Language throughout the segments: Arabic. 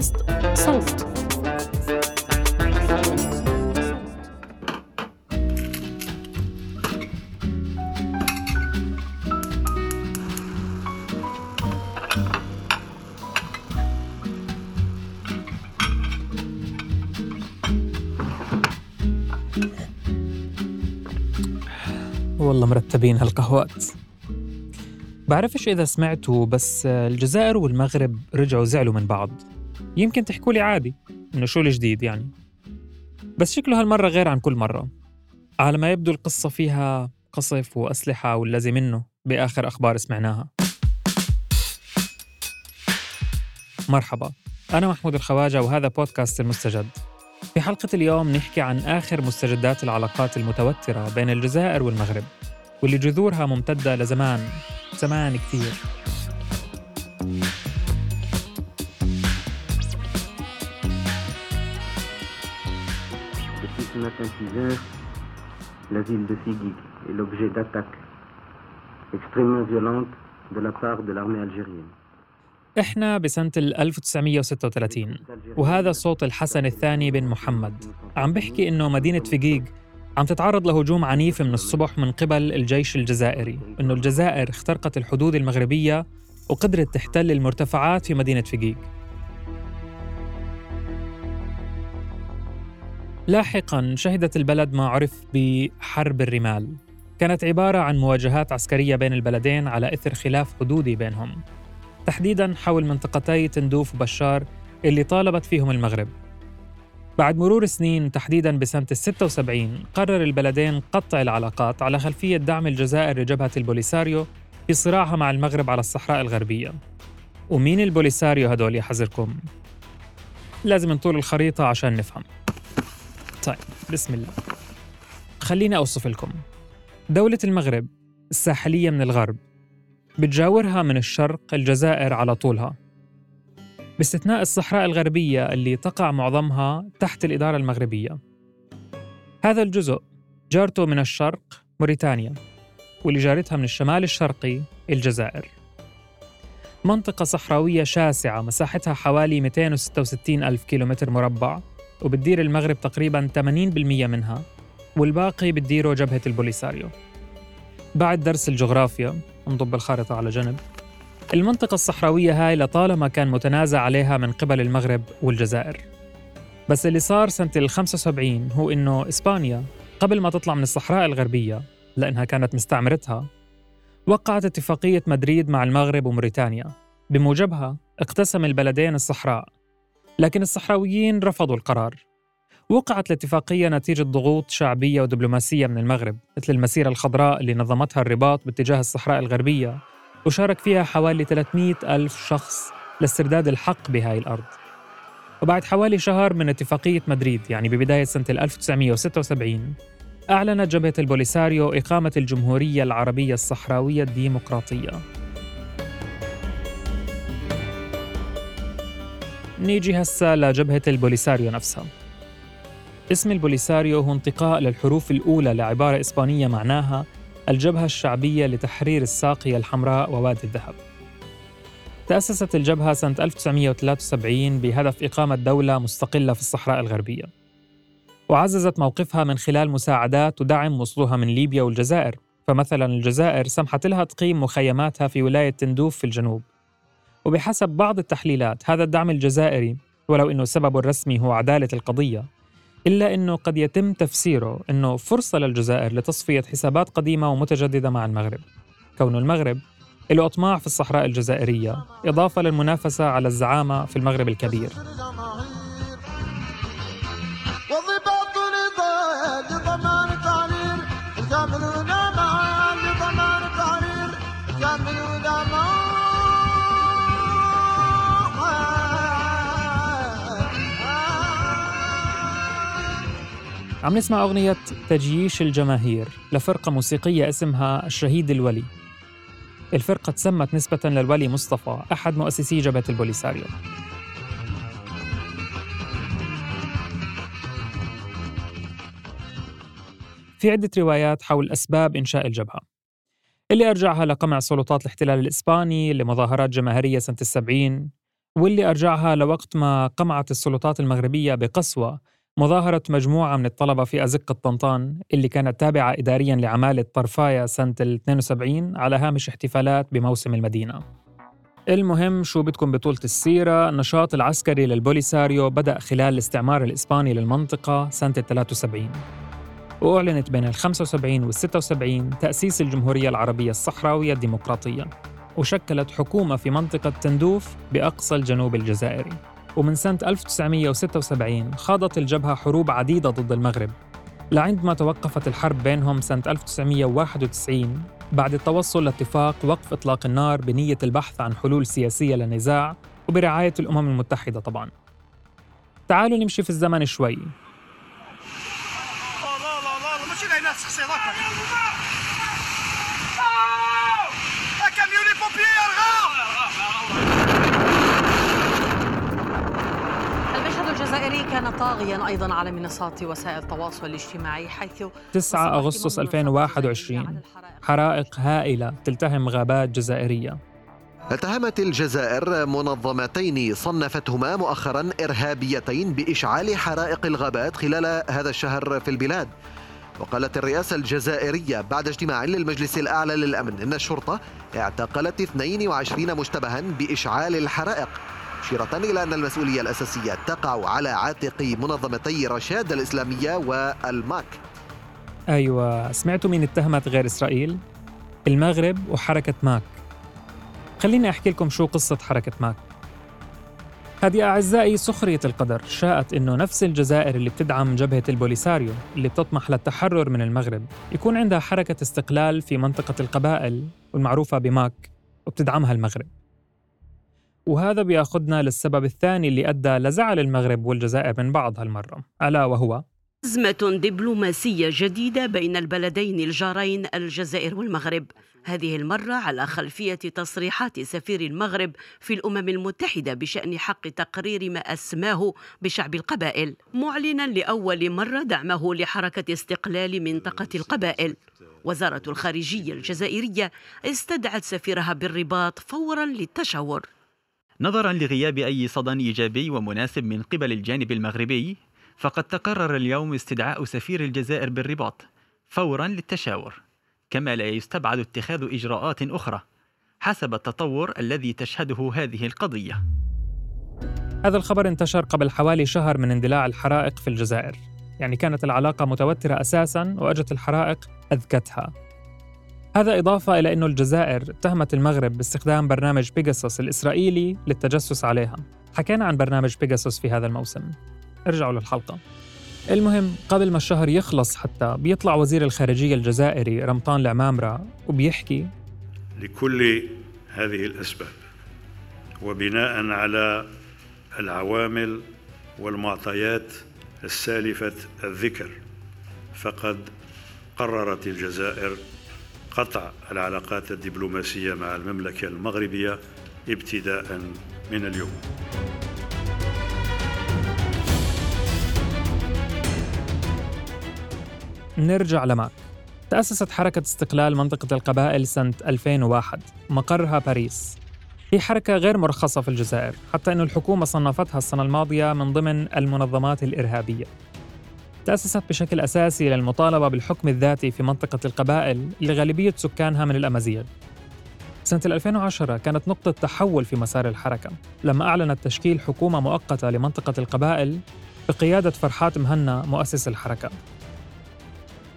بودكاست صوت. والله مرتبين هالقهوات. بعرفش إذا سمعتوا بس الجزائر والمغرب رجعوا زعلوا من بعض. يمكن تحكوا لي عادي إنه شو الجديد يعني. بس شكله هالمرة غير عن كل مرة. على ما يبدو القصة فيها قصف وأسلحة والذي منه بآخر أخبار سمعناها. مرحبا أنا محمود الخواجة وهذا بودكاست المستجد. في حلقة اليوم نحكي عن آخر مستجدات العلاقات المتوترة بين الجزائر والمغرب واللي جذورها ممتدة لزمان زمان كثير. Matin 6 heures, la ville de Sigig est l'objet d'attaques extrêmement violentes de la part de l'armée algérienne. إحنا بسنة 1936 وهذا صوت الحسن الثاني بن محمد. عم بحكي إنه مدينة فقيق عم تتعرض لهجوم عنيف من الصبح من قبل الجيش الجزائري. إنه الجزائر اخترقت الحدود المغربية وقدرت تحتل المرتفعات في مدينة فقيق لاحقا شهدت البلد ما عرف بحرب الرمال. كانت عبارة عن مواجهات عسكرية بين البلدين على إثر خلاف حدودي بينهم. تحديدا حول منطقتي تندوف وبشار اللي طالبت فيهم المغرب. بعد مرور سنين تحديدا بسنة ال 76 قرر البلدين قطع العلاقات على خلفية دعم الجزائر لجبهة البوليساريو في صراعها مع المغرب على الصحراء الغربية. ومين البوليساريو هدول يا حزركم؟ لازم نطول الخريطة عشان نفهم. طيب بسم الله. خليني أوصف لكم. دولة المغرب الساحلية من الغرب بتجاورها من الشرق الجزائر على طولها. باستثناء الصحراء الغربية اللي تقع معظمها تحت الإدارة المغربية. هذا الجزء جارته من الشرق موريتانيا واللي جارتها من الشمال الشرقي الجزائر. منطقة صحراوية شاسعة مساحتها حوالي 266 ألف كيلومتر مربع. وبتدير المغرب تقريبا 80% منها والباقي بتديره جبهة البوليساريو. بعد درس الجغرافيا نضب الخارطة على جنب. المنطقة الصحراوية هاي لطالما كان متنازع عليها من قبل المغرب والجزائر. بس اللي صار سنة ال 75 هو إنه إسبانيا قبل ما تطلع من الصحراء الغربية لأنها كانت مستعمرتها وقعت اتفاقية مدريد مع المغرب وموريتانيا. بموجبها اقتسم البلدين الصحراء. لكن الصحراويين رفضوا القرار. وقعت الاتفاقية نتيجة ضغوط شعبية ودبلوماسية من المغرب مثل المسيرة الخضراء اللي نظمتها الرباط باتجاه الصحراء الغربية وشارك فيها حوالي 300 ألف شخص لاسترداد الحق بهاي الأرض. وبعد حوالي شهر من اتفاقية مدريد يعني ببداية سنة 1976 أعلنت جبهة البوليساريو إقامة الجمهورية العربية الصحراوية الديمقراطية. نيجي هسا لجبهة البوليساريو نفسها. اسم البوليساريو هو انتقاء للحروف الأولى لعبارة إسبانية معناها الجبهة الشعبية لتحرير الساقية الحمراء ووادي الذهب. تأسست الجبهة سنة 1973 بهدف إقامة دولة مستقلة في الصحراء الغربية. وعززت موقفها من خلال مساعدات ودعم وصلوها من ليبيا والجزائر. فمثلا الجزائر سمحت لها تقيم مخيماتها في ولاية تندوف في الجنوب. وبحسب بعض التحليلات هذا الدعم الجزائري ولو أنه سببه الرسمي هو عدالة القضية إلا أنه قد يتم تفسيره أنه فرصة للجزائر لتصفية حسابات قديمة ومتجددة مع المغرب. كون المغرب له أطماع في الصحراء الجزائرية إضافة للمنافسة على الزعامة في المغرب الكبير. عم نسمع أغنية تجييش الجماهير لفرقة موسيقية اسمها الشهيد الولي. الفرقة تسمت نسبة للولي مصطفى أحد مؤسسي جبهة البوليساريو في عدة روايات حول أسباب إنشاء الجبهة. اللي أرجعها لقمع سلطات الاحتلال الإسباني لمظاهرات جماهيرية سنة السبعين واللي أرجعها لوقت ما قمعت السلطات المغربية بقسوة مظاهرة مجموعة من الطلبة في أزقة طنطان اللي كانت تابعة إداريا لعمالة طرفايا سنة ال 72 على هامش احتفالات بموسم المدينة. المهم شو بدكم بطولة السيرة؟ النشاط العسكري للبوليساريو بدأ خلال الاستعمار الإسباني للمنطقة سنة 73 وأعلنت بين ال 75 وال 76 تأسيس الجمهورية العربية الصحراوية الديمقراطية وشكلت حكومة في منطقة تندوف بأقصى الجنوب الجزائري. ومن سنة 1976 خاضت الجبهة حروب عديدة ضد المغرب لعندما توقفت الحرب بينهم سنة 1991 بعد التوصل لاتفاق وقف إطلاق النار بنية البحث عن حلول سياسية للنزاع وبرعاية الأمم المتحدة طبعاً تعالوا نمشي في الزمن شوي الجزائري كان طاغيا أيضا على منصات وسائل التواصل الاجتماعي حيث 9 أغسطس 2021 حرائق هائلة تلتهم غابات جزائرية. اتهمت الجزائر منظمتين صنفتهما مؤخرا إرهابيتين بإشعال حرائق الغابات خلال هذا الشهر في البلاد. وقالت الرئاسة الجزائرية بعد اجتماع للمجلس الأعلى للأمن أن الشرطة اعتقلت 22 مشتبها بإشعال الحرائق. مشيرة إلى أن المسؤولية الأساسية تقع على عاتق منظمتي رشاد الإسلامية والماك. أيوة سمعتوا مين اتهمت غير إسرائيل؟ المغرب وحركة ماك. خليني أحكي لكم شو قصة حركة ماك. هذه أعزائي سخرية القدر شاءت إنه نفس الجزائر اللي بتدعم جبهة البوليساريو اللي بتطمح للتحرر من المغرب يكون عندها حركة استقلال في منطقة القبائل والمعروفة بماك وبتدعمها المغرب. وهذا بياخذنا للسبب الثاني اللي أدى لزعل المغرب والجزائر من بعض هالمرة ألا وهو؟ أزمة دبلوماسية جديدة بين البلدين الجارين الجزائر والمغرب. هذه المرة على خلفية تصريحات سفير المغرب في الأمم المتحدة بشأن حق تقرير ما أسماه بشعب القبائل معلنا لأول مرة دعمه لحركة استقلال منطقة القبائل. وزارة الخارجية الجزائرية استدعت سفيرها بالرباط فورا للتشاور. نظرا لغياب أي صدى إيجابي ومناسب من قبل الجانب المغربي فقد تقرر اليوم استدعاء سفير الجزائر بالرباط فورا للتشاور كما لا يستبعد اتخاذ إجراءات أخرى حسب التطور الذي تشهده هذه القضية. هذا الخبر انتشر قبل حوالي شهر من اندلاع الحرائق في الجزائر يعني كانت العلاقة متوترة أساساً وأجت الحرائق أذكتها. هذا إضافة إلى أن الجزائر اتهمت المغرب باستخدام برنامج بيجاسوس الإسرائيلي للتجسس عليها. حكينا عن برنامج بيجاسوس في هذا الموسم. ارجعوا للحلقة. المهم قبل ما الشهر يخلص حتى بيطلع وزير الخارجية الجزائري رمطان العمامرة وبيحكي لكل هذه الأسباب وبناء على العوامل والمعطيات السالفة الذكر فقد قررت الجزائر قطع العلاقات الدبلوماسية مع المملكة المغربية ابتداء من اليوم. نرجع لماك. تأسست حركة استقلال منطقة القبائل سنة 2001 مقرها باريس. هي حركة غير مرخصة في الجزائر حتى أن الحكومة صنفتها السنة الماضية من ضمن المنظمات الإرهابية. تأسست بشكل أساسي للمطالبة بالحكم الذاتي في منطقة القبائل اللي غالبية سكانها من الأمازيغ. سنة 2010 كانت نقطة تحول في مسار الحركة. لما أعلنت تشكيل حكومة مؤقتة لمنطقة القبائل بقيادة فرحات مهنا مؤسس الحركة.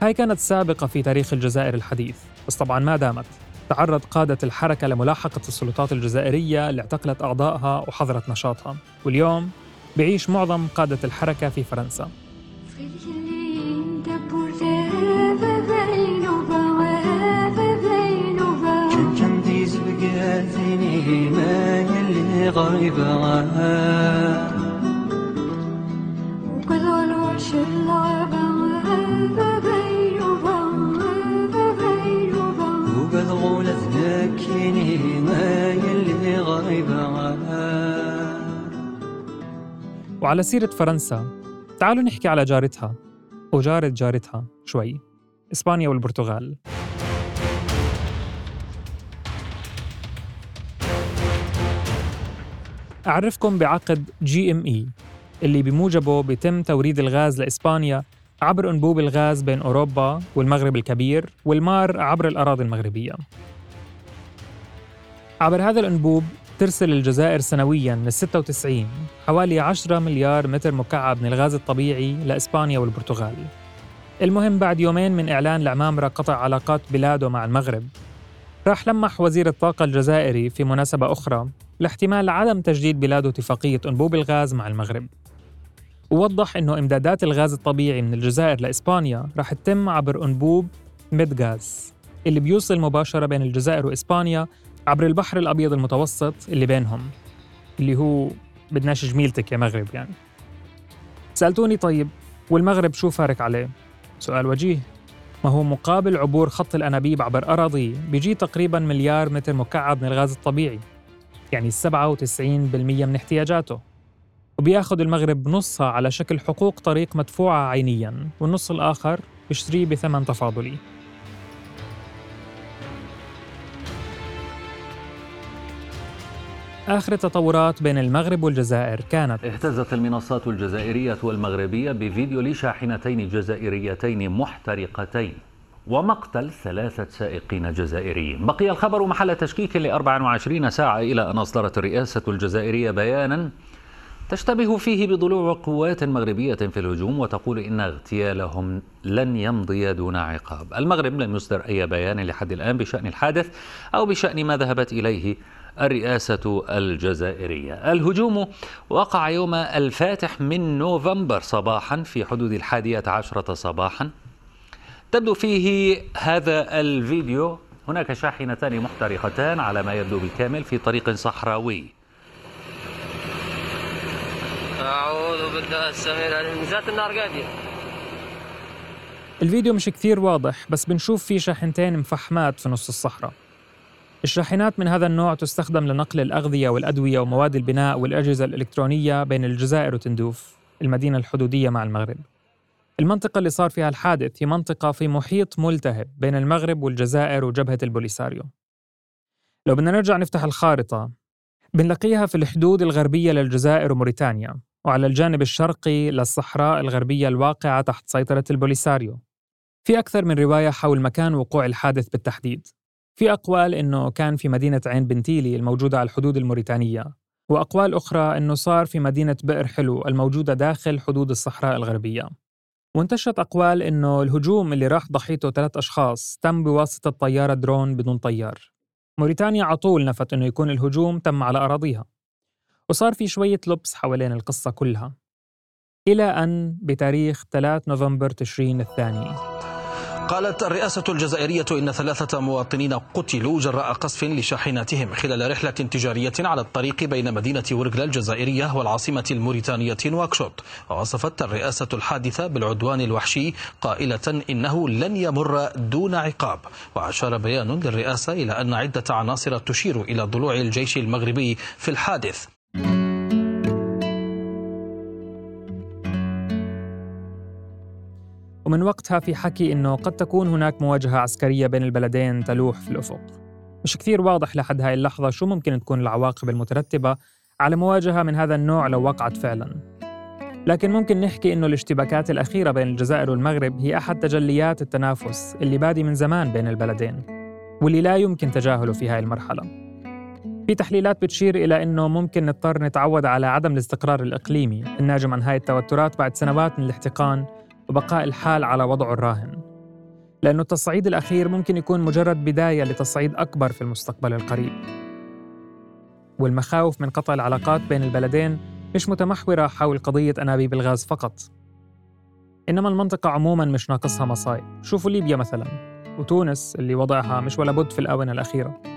هاي كانت سابقة في تاريخ الجزائر الحديث بس طبعا ما دامت. تعرض قادة الحركة لملاحقة السلطات الجزائرية اللي اعتقلت أعضائها وحظرت نشاطها. واليوم بيعيش معظم قادة الحركة في فرنسا. غايبة وعلى سيرة فرنسا تعالوا نحكي على جارتها وجارة جارتها شوي إسبانيا والبرتغال. أعرفكم بعقد جي إم إي اللي بموجبه بيتم توريد الغاز لإسبانيا عبر أنبوب الغاز بين أوروبا والمغرب الكبير والمار عبر الأراضي المغربية. عبر هذا الأنبوب ترسل الجزائر سنوياً من 96 حوالي 10 مليار متر مكعب من الغاز الطبيعي لإسبانيا والبرتغال. المهم بعد يومين من إعلان العمامرة قطع علاقات بلاده مع المغرب راح لمح وزير الطاقة الجزائري في مناسبة أخرى لاحتمال عدم تجديد بلاده اتفاقية أنبوب الغاز مع المغرب. ووضح أنه إمدادات الغاز الطبيعي من الجزائر لإسبانيا راح تتم عبر أنبوب ميدغاز اللي بيوصل مباشرة بين الجزائر وإسبانيا عبر البحر الأبيض المتوسط اللي بينهم اللي هو بدناش جميلتك يا مغرب يعني. سألتوني طيب والمغرب شو فارق عليه؟ سؤال وجيه. ما هو مقابل عبور خط الأنابيب عبر أراضيه بيجي تقريبا مليار متر مكعب من الغاز الطبيعي. يعني 97% من احتياجاته. وبياخذ المغرب نصها على شكل حقوق طريق مدفوعة عينيا والنص الآخر بيشتريه بثمن تفاضلي. آخر التطورات بين المغرب والجزائر كانت اهتزت المنصات الجزائرية والمغربية بفيديو لشاحنتين جزائريتين محترقتين. ومقتل ثلاثة سائقين جزائريين. بقي الخبر محل تشكيك ل 24 ساعة إلى أن أصدرت الرئاسة الجزائرية بيانا تشتبه فيه بضلوع قوات مغربية في الهجوم وتقول إن اغتيالهم لن يمضي دون عقاب. المغرب لم يصدر أي بيان لحد الآن بشأن الحادث أو بشأن ما ذهبت إليه الرئاسة الجزائرية. الهجوم وقع يوم الفاتح من نوفمبر صباحا في حدود الحادية عشرة صباحا. تبدو فيه هذا الفيديو. هناك شاحنتان محترقتان على ما يبدو بالكامل في طريق صحراوي. أعوذ بالله السميع العليم. ذات النار قادية الفيديو مش كثير واضح بس بنشوف فيه شاحنتين مفحمات في نص الصحراء. الشاحنات من هذا النوع تستخدم لنقل الأغذية والأدوية ومواد البناء والأجهزة الإلكترونية بين الجزائر وتندوف المدينة الحدودية مع المغرب. المنطقة اللي صار فيها الحادث هي منطقة في محيط ملتهب بين المغرب والجزائر وجبهة البوليساريو. لو بدنا نرجع نفتح الخارطة بنلاقيها في الحدود الغربية للجزائر وموريتانيا وعلى الجانب الشرقي للصحراء الغربية الواقعة تحت سيطرة البوليساريو. في أكثر من رواية حول مكان وقوع الحادث بالتحديد. في أقوال إنه كان في مدينة عين بنتيلي الموجودة على الحدود الموريتانية وأقوال أخرى إنه صار في مدينة بئر حلو الموجودة داخل حدود الصحراء الغربية. وانتشرت أقوال إنه الهجوم اللي راح ضحيته ثلاث أشخاص تم بواسطة طيارة درون بدون طيار. موريتانيا على طول نفت إنه يكون الهجوم تم على أراضيها. وصار في شوية لبس حوالين القصة كلها. إلى أن بتاريخ 3 نوفمبر تشرين الثاني. قالت الرئاسة الجزائرية إن ثلاثة مواطنين قتلوا جراء قصف لشاحناتهم خلال رحلة تجارية على الطريق بين مدينة ورقلا الجزائرية والعاصمة الموريتانية نواكشوط. ووصفت الرئاسة الحادثة بالعدوان الوحشي قائلة إنه لن يمر دون عقاب. وأشار بيان للرئاسة إلى أن عدة عناصر تشير إلى ضلوع الجيش المغربي في الحادث. ومن وقتها في حكي إنه قد تكون هناك مواجهة عسكرية بين البلدين تلوح في الأفق. مش كثير واضح لحد هاي اللحظة شو ممكن تكون العواقب المترتبة على مواجهة من هذا النوع لو وقعت فعلا. لكن ممكن نحكي إنه الاشتباكات الأخيرة بين الجزائر والمغرب هي أحد تجليات التنافس اللي بادي من زمان بين البلدين واللي لا يمكن تجاهله في هاي المرحلة. في تحليلات بتشير إلى أنه ممكن نضطر نتعود على عدم الاستقرار الإقليمي الناجم عن هاي التوترات بعد سنوات من الاحتقان وبقاء الحال على وضعه الراهن. لأن التصعيد الأخير ممكن يكون مجرد بداية لتصعيد أكبر في المستقبل القريب. والمخاوف من قطع العلاقات بين البلدين مش متمحورة حول قضية أنابيب الغاز فقط. إنما المنطقة عموما مش ناقصها مصايب. شوفوا ليبيا مثلا وتونس اللي وضعها مش ولا بد في الآونة الأخيرة.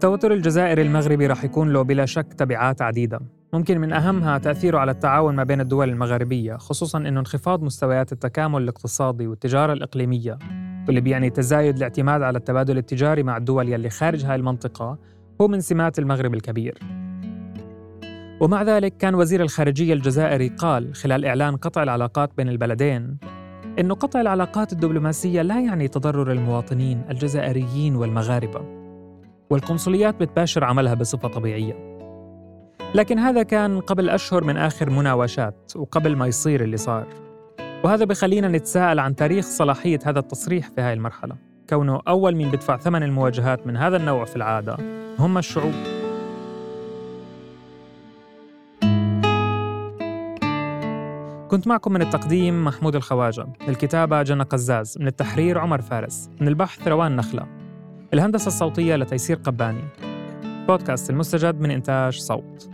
التوتر الجزائري المغربي رح يكون له بلا شك تبعات عديدة. ممكن من أهمها تأثيره على التعاون ما بين الدول المغاربية خصوصا أنه انخفاض مستويات التكامل الاقتصادي والتجارة الإقليمية. واللي بيعني تزايد الاعتماد على التبادل التجاري مع الدول يلي خارج هاي المنطقة هو من سمات المغرب الكبير. ومع ذلك كان وزير الخارجية الجزائري قال خلال إعلان قطع العلاقات بين البلدين إنه قطع العلاقات الدبلوماسية لا يعني تضرر المواطنين الجزائريين والمغاربة. والقنصليات بتباشر عملها بصفة طبيعية. لكن هذا كان قبل أشهر من آخر مناوشات وقبل ما يصير اللي صار. وهذا بخلينا نتساءل عن تاريخ صلاحية هذا التصريح في هاي المرحلة. كونه أول من بدفع ثمن المواجهات من هذا النوع في العادة هم الشعوب. كنت معكم من التقديم محمود الخواجة. من الكتابة جنى قزاز. من التحرير عمر فارس. من البحث روان نخلة. الهندسة الصوتية لتيسير قباني. بودكاست المستجد من إنتاج صوت.